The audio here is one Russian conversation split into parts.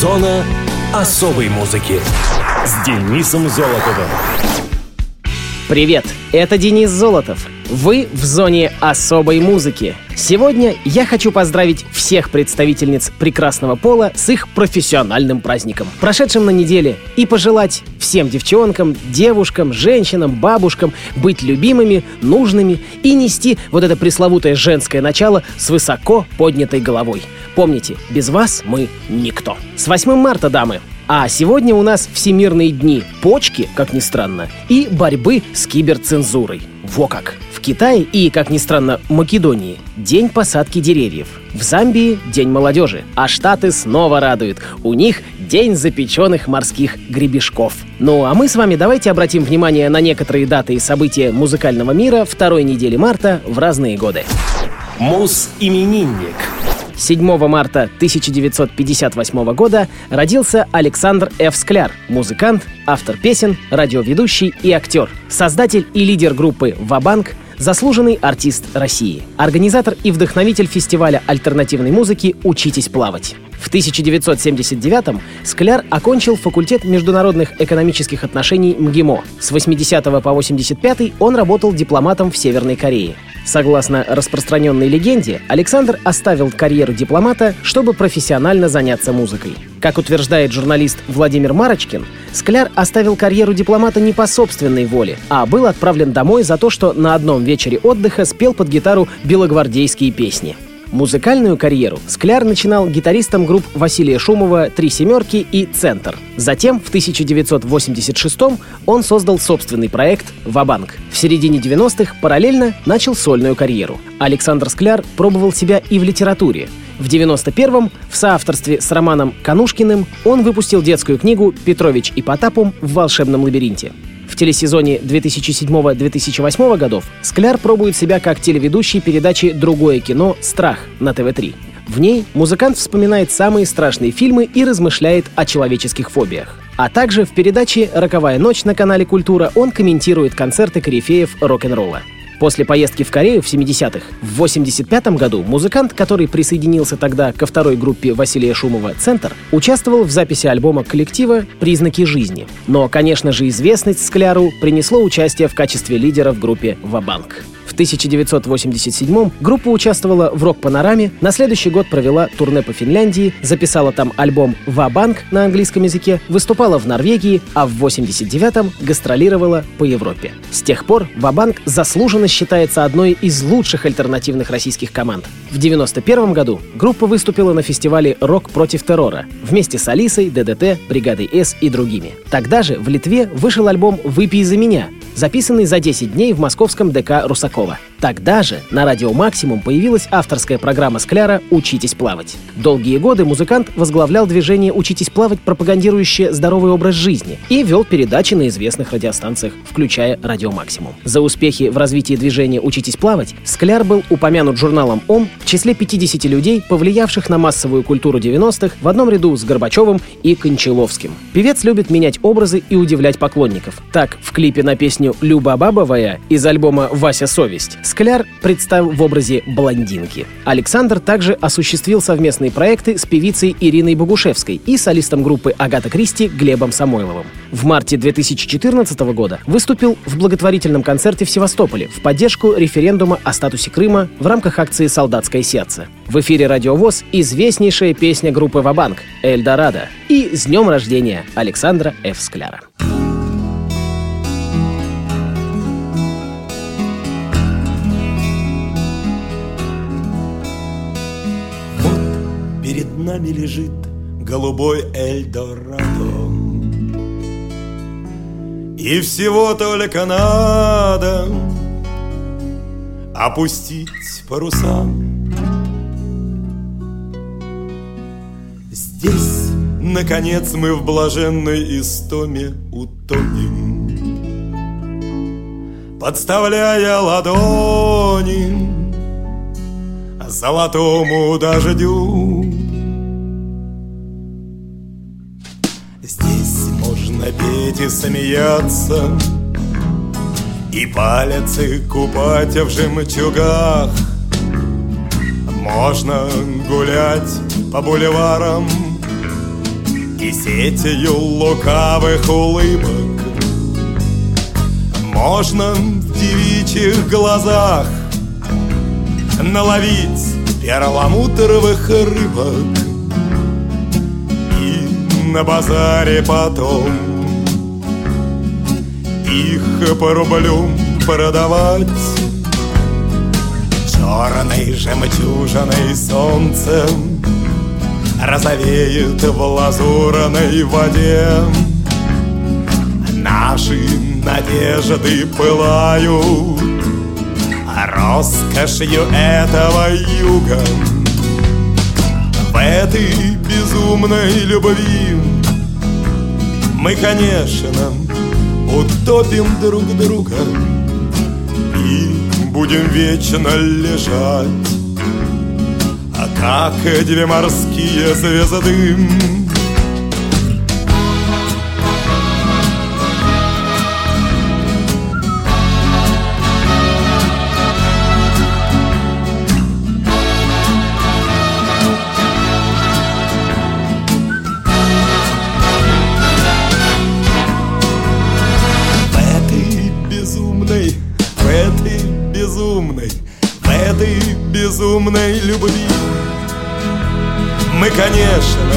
Зона особой музыки с Денисом Золотовым. Привет, это Денис Золотов. Вы в зоне особой музыки. Сегодня я хочу поздравить всех представительниц прекрасного пола с их профессиональным праздником, прошедшим на неделе, и пожелать всем девчонкам, девушкам, женщинам, бабушкам быть любимыми, нужными и нести вот это пресловутое женское начало с высоко поднятой головой. Помните, без вас мы никто. С 8 марта, дамы! А сегодня у нас всемирные дни почки, как ни странно, и борьбы с киберцензурой. Во как! В Китае и, как ни странно, Македонии день посадки деревьев. В Замбии день молодежи, а Штаты снова радуют. У них день запеченных морских гребешков. Ну а мы с вами давайте обратим внимание на некоторые даты и события музыкального мира второй недели марта в разные годы. Мус-именинник. 7 марта 1958 года родился Александр Ф. Скляр, музыкант, автор песен, радиоведущий и актер, создатель и лидер группы «Вабанк», заслуженный артист России, организатор и вдохновитель фестиваля альтернативной музыки «Учитесь плавать». В 1979-м Скляр окончил факультет международных экономических отношений МГИМО. С 80 по 85 он работал дипломатом в Северной Корее. Согласно распространенной легенде, Александр оставил карьеру дипломата, чтобы профессионально заняться музыкой. Как утверждает журналист Владимир Марочкин, Скляр оставил карьеру дипломата не по собственной воле, а был отправлен домой за то, что на одном вечере отдыха спел под гитару белогвардейские песни. Музыкальную карьеру Скляр начинал гитаристом групп Василия Шумова «Три семерки» и «Центр». Затем, в 1986-м, он создал собственный проект «Вабанк». В середине 90-х параллельно начал сольную карьеру. Александр Скляр пробовал себя и в литературе. В 91-м в соавторстве с Романом Канушкиным он выпустил детскую книгу «Петрович и Потапум в волшебном лабиринте». Телесезоне 2007-2008 годов Скляр пробует себя как телеведущий передачи «Другое кино. Страх» на ТВ-3. В ней музыкант вспоминает самые страшные фильмы и размышляет о человеческих фобиях. А также в передаче «Роковая ночь» на канале «Культура» он комментирует концерты корифеев рок-н-ролла. После поездки в Корею в 70-х, в 85 году музыкант, который присоединился тогда ко второй группе Василия Шумова «Центр», участвовал в записи альбома коллектива «Признаки жизни». Но, конечно же, известность Скляру принесло участие в качестве лидера в группе «Вабанк». В 1987 группа участвовала в рок-панораме, на следующий год провела турне по Финляндии, записала там альбом «Ва-банк» на английском языке, выступала в Норвегии, а в 89-м гастролировала по Европе. С тех пор «Ва-банк» заслуженно считается одной из лучших альтернативных российских команд. В 91 году группа выступила на фестивале «Рок против террора» вместе с Алисой, ДДТ, Бригадой С и другими. Тогда же в Литве вышел альбом «Выпей за меня», записанный за 10 дней в московском ДК Русакова. Тогда же на радио «Максимум» появилась авторская программа Скляра «Учитесь плавать». Долгие годы музыкант возглавлял движение «Учитесь плавать», пропагандирующее здоровый образ жизни, и вел передачи на известных радиостанциях, включая радио «Максимум». За успехи в развитии движения «Учитесь плавать» Скляр был упомянут журналом «Ом» в числе 50 людей, повлиявших на массовую культуру 90-х в одном ряду с Горбачевым и Кончаловским. Певец любит менять образы и удивлять поклонников. Так, в клипе на песню «Люба Бабовая» из альбома «Вася совесть» Скляр представил в образе блондинки. Александр также осуществил совместные проекты с певицей Ириной Богушевской и солистом группы Агата Кристи Глебом Самойловым. В марте 2014 года выступил в благотворительном концерте в Севастополе в поддержку референдума о статусе Крыма в рамках акции «Солдатское сердце». В эфире «Радиовоз» известнейшая песня группы «Вабанк» «Эльдорадо» и «С днем рождения» Александра Ф. Скляра. Перед нами лежит голубой Эльдорадо. И всего только надо Опустить паруса. Здесь, наконец, мы в блаженной истоме утонем Подставляя ладони Золотому дождю Здесь можно петь и смеяться И пальцы купать в жемчугах. Можно гулять по бульварам И сетью лукавых улыбок. Можно в девичьих глазах Наловить перламутровых рыбок на базаре потом. Их по рублю продавать. Черной жемчужиной солнцем Розовеет в лазурной воде. Наши надежды пылают Роскошью этого юга. В этой безумной любви Мы, конечно, утопим друг друга И будем вечно лежать. А как две морские звезды любви. Мы, конечно,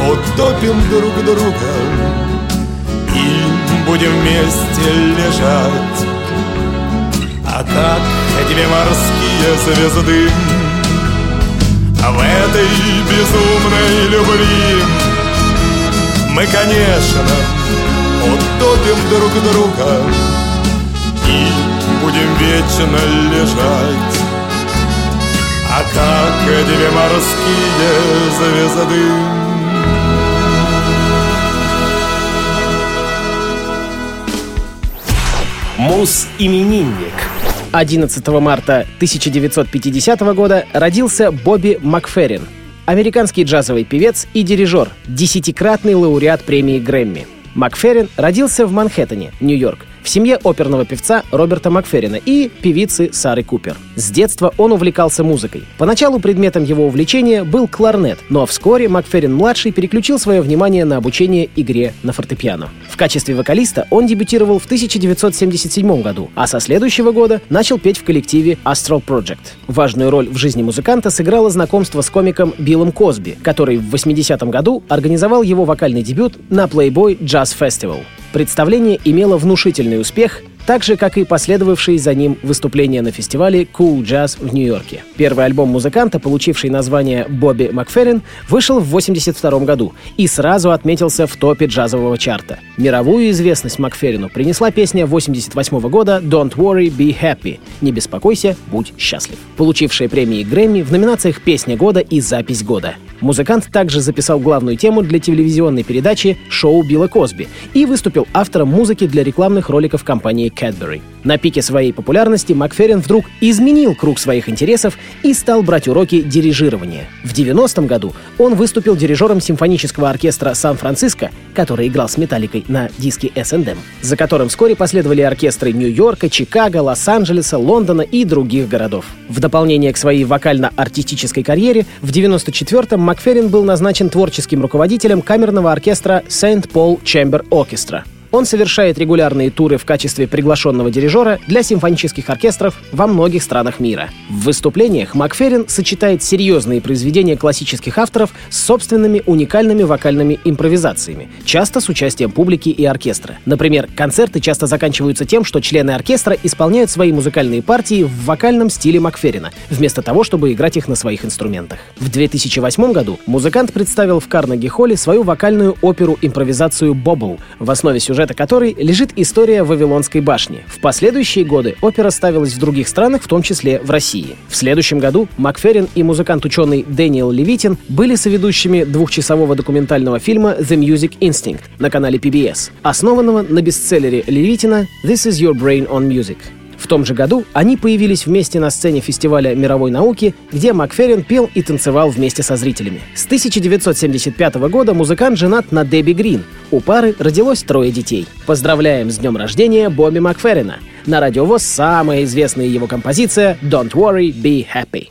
утопим друг друга И будем вместе лежать. А как две морские звезды В этой безумной любви. Мы, конечно, утопим друг друга И будем вечно лежать а как две морские звезды Мус-именинник 11 марта 1950 года родился Бобби Макферрин, американский джазовый певец и дирижер, десятикратный лауреат премии Грэмми. Макферрин родился в Манхэттене, Нью-Йорк, в семье оперного певца Роберта Макферрина и певицы Сары Купер. С детства он увлекался музыкой. Поначалу предметом его увлечения был кларнет, но вскоре Макферрин-младший переключил свое внимание на обучение игре на фортепиано. В качестве вокалиста он дебютировал в 1977 году, а со следующего года начал петь в коллективе Astral Project. Важную роль в жизни музыканта сыграло знакомство с комиком Биллом Косби, который в 80-м году организовал его вокальный дебют на Playboy Jazz Festival. Представление имело внушительный успех, так же, как и последовавшие за ним выступления на фестивале Cool Jazz в Нью-Йорке. Первый альбом музыканта, получивший название «Бобби Макферрин», вышел в 1982 году и сразу отметился в топе джазового чарта. Мировую известность Макферрину принесла песня 1988 года «Don't Worry, Be Happy» — «Не беспокойся, будь счастлив», получившая премии Грэмми в номинациях «Песня года» и «Запись года». Музыкант также записал главную тему для телевизионной передачи «Шоу Билла Косби» и выступил автором музыки для рекламных роликов компании Cadbury. На пике своей популярности Макферрин вдруг изменил круг своих интересов и стал брать уроки дирижирования. В 90-м году он выступил дирижером симфонического оркестра Сан-Франциско, который играл с металликой на диске S&M, за которым вскоре последовали оркестры Нью-Йорка, Чикаго, Лос-Анджелеса, Лондона и других городов. В дополнение к своей вокально-артистической карьере, в 94-м Макферрин был назначен творческим руководителем камерного оркестра St. Paul Chamber Orchestra. Он совершает регулярные туры в качестве приглашенного дирижера для симфонических оркестров во многих странах мира. В выступлениях Макферрин сочетает серьезные произведения классических авторов с собственными уникальными вокальными импровизациями, часто с участием публики и оркестра. Например, концерты часто заканчиваются тем, что члены оркестра исполняют свои музыкальные партии в вокальном стиле Макферрина, вместо того, чтобы играть их на своих инструментах. В 2008 году музыкант представил в Карнеги-холле свою вокальную оперу-импровизацию «Бобл», в основе сюжета сюжета которой лежит история Вавилонской башни. В последующие годы опера ставилась в других странах, в том числе в России. В следующем году Макферрин и музыкант-ученый Дэниел Левитин были соведущими двухчасового документального фильма «The Music Instinct» на канале PBS, основанного на бестселлере Левитина «This is your brain on music». Том же году они появились вместе на сцене фестиваля мировой науки, где Макферрин пел и танцевал вместе со зрителями. С 1975 года музыкант женат на Дебби Грин. У пары родилось трое детей. Поздравляем с днем рождения Бобби Макферрина. На радиовоз самая известная его композиция «Don't Worry, Be Happy».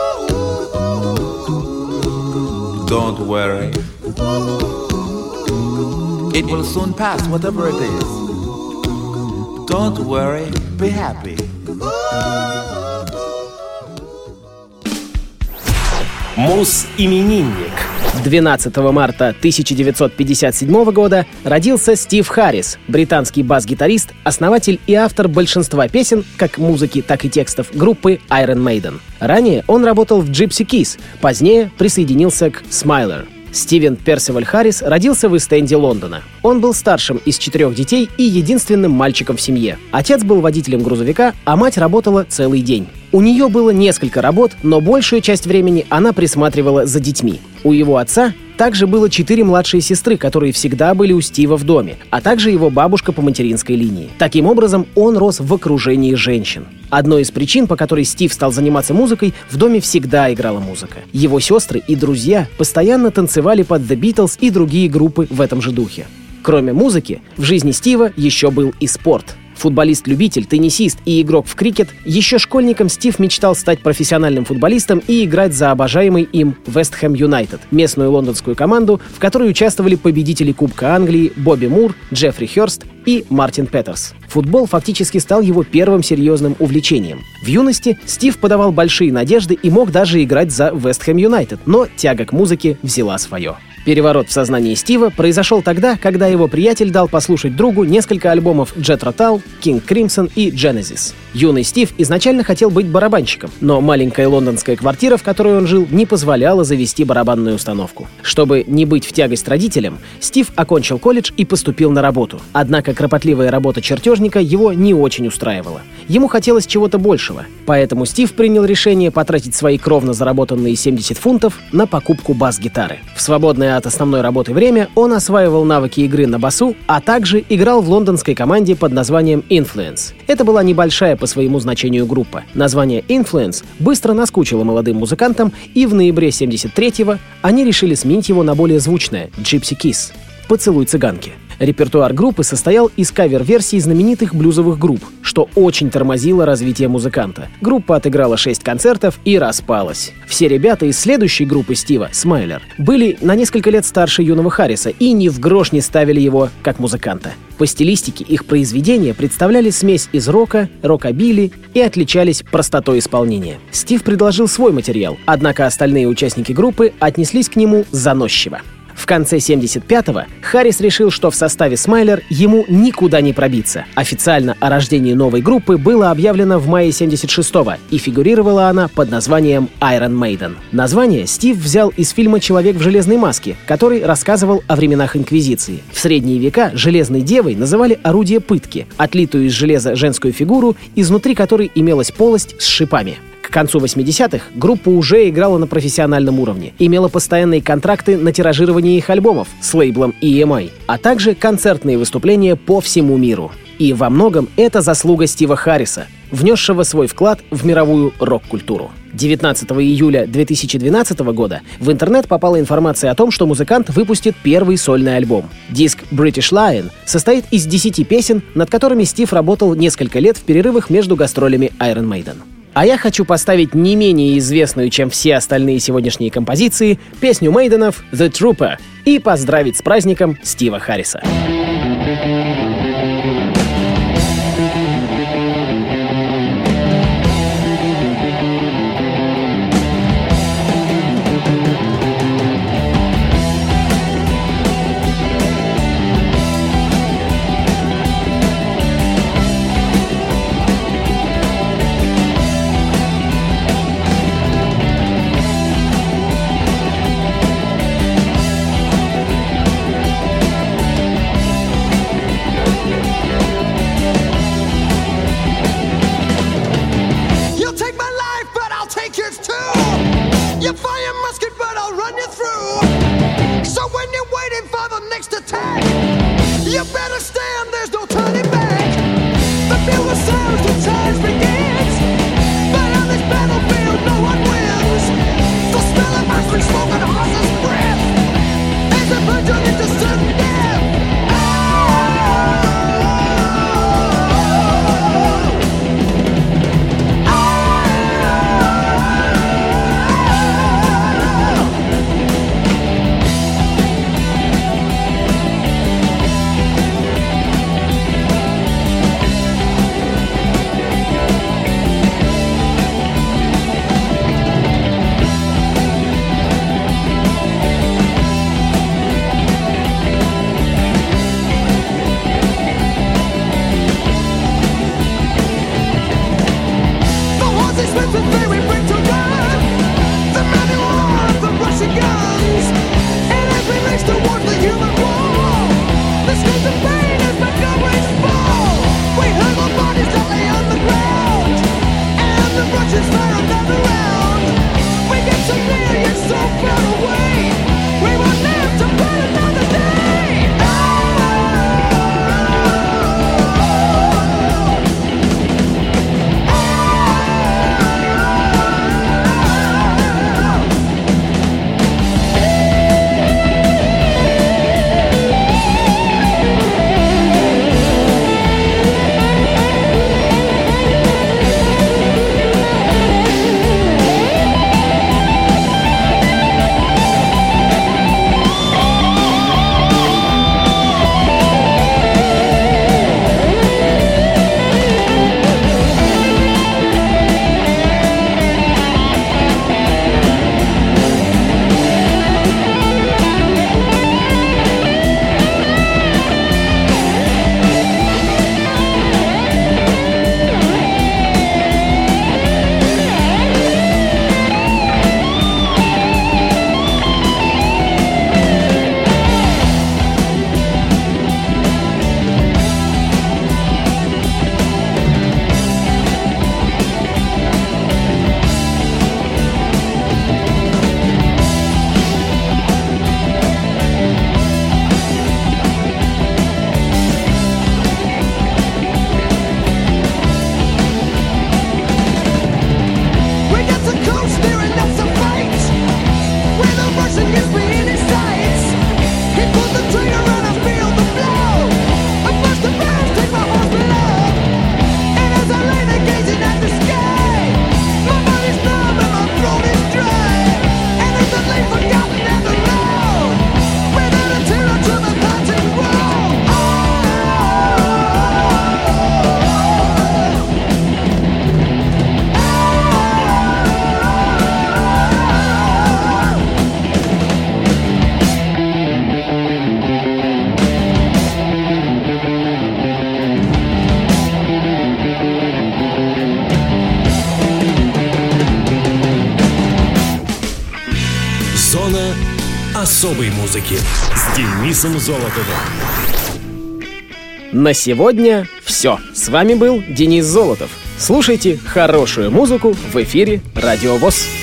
Don't worry. It will soon pass, whatever it is. Don't worry, be happy. Мус-именинник. 12 марта 1957 года родился Стив Харрис, британский бас-гитарист, основатель и автор большинства песен, как музыки, так и текстов группы Iron Maiden. Ранее он работал в Gypsy Keys, позднее присоединился к Smiler. Стивен Персиваль Харрис родился в Эстенде Лондона. Он был старшим из четырех детей и единственным мальчиком в семье. Отец был водителем грузовика, а мать работала целый день. У нее было несколько работ, но большую часть времени она присматривала за детьми. У его отца также было четыре младшие сестры, которые всегда были у Стива в доме, а также его бабушка по материнской линии. Таким образом, он рос в окружении женщин. Одной из причин, по которой Стив стал заниматься музыкой, в доме всегда играла музыка. Его сестры и друзья постоянно танцевали под The Beatles и другие группы в этом же духе. Кроме музыки, в жизни Стива еще был и спорт. Футболист-любитель, теннисист и игрок в крикет, еще школьником Стив мечтал стать профессиональным футболистом и играть за обожаемый им Вест Хэм Юнайтед, местную лондонскую команду, в которой участвовали победители Кубка Англии Бобби Мур, Джеффри Хёрст и Мартин Петерс. Футбол фактически стал его первым серьезным увлечением. В юности Стив подавал большие надежды и мог даже играть за Вест Хэм Юнайтед, но тяга к музыке взяла свое. Переворот в сознании Стива произошел тогда, когда его приятель дал послушать другу несколько альбомов Джет Ротал, King Crimson и Genesis. Юный Стив изначально хотел быть барабанщиком, но маленькая лондонская квартира, в которой он жил, не позволяла завести барабанную установку. Чтобы не быть в тягость родителям, Стив окончил колледж и поступил на работу. Однако кропотливая работа чертежника его не очень устраивала. Ему хотелось чего-то большего, поэтому Стив принял решение потратить свои кровно заработанные 70 фунтов на покупку бас-гитары. В свободное от основной работы время он осваивал навыки игры на басу, а также играл в лондонской команде под названием Influence. Это была небольшая по своему значению группа. Название Influence быстро наскучило молодым музыкантам, и в ноябре 73-го они решили сменить его на более звучное Gypsy Kiss — «Поцелуй цыганки». Репертуар группы состоял из кавер-версий знаменитых блюзовых групп, что очень тормозило развитие музыканта. Группа отыграла 6 концертов и распалась. Все ребята из следующей группы Стива, Смайлер, были на несколько лет старше юного Харриса и ни в грош не ставили его как музыканта. По стилистике их произведения представляли смесь из рока, рокобили и отличались простотой исполнения. Стив предложил свой материал, однако остальные участники группы отнеслись к нему заносчиво. В конце 75-го Харрис решил, что в составе Смайлер ему никуда не пробиться. Официально о рождении новой группы было объявлено в мае 76-го, и фигурировала она под названием Iron Maiden. Название Стив взял из фильма «Человек в железной маске», который рассказывал о временах Инквизиции. В средние века железной девой называли орудие пытки, отлитую из железа женскую фигуру, изнутри которой имелась полость с шипами. К концу 80-х группа уже играла на профессиональном уровне, имела постоянные контракты на тиражирование их альбомов с лейблом EMI, а также концертные выступления по всему миру. И во многом это заслуга Стива Харриса, внесшего свой вклад в мировую рок-культуру. 19 июля 2012 года в интернет попала информация о том, что музыкант выпустит первый сольный альбом. Диск British Lion состоит из 10 песен, над которыми Стив работал несколько лет в перерывах между гастролями Iron Maiden. А я хочу поставить не менее известную, чем все остальные сегодняшние композиции, песню Мейденов «The Trooper» и поздравить с праздником Стива Харриса. Денисом Золотовым. На сегодня все. С вами был Денис Золотов. Слушайте хорошую музыку в эфире Радио ВОЗ.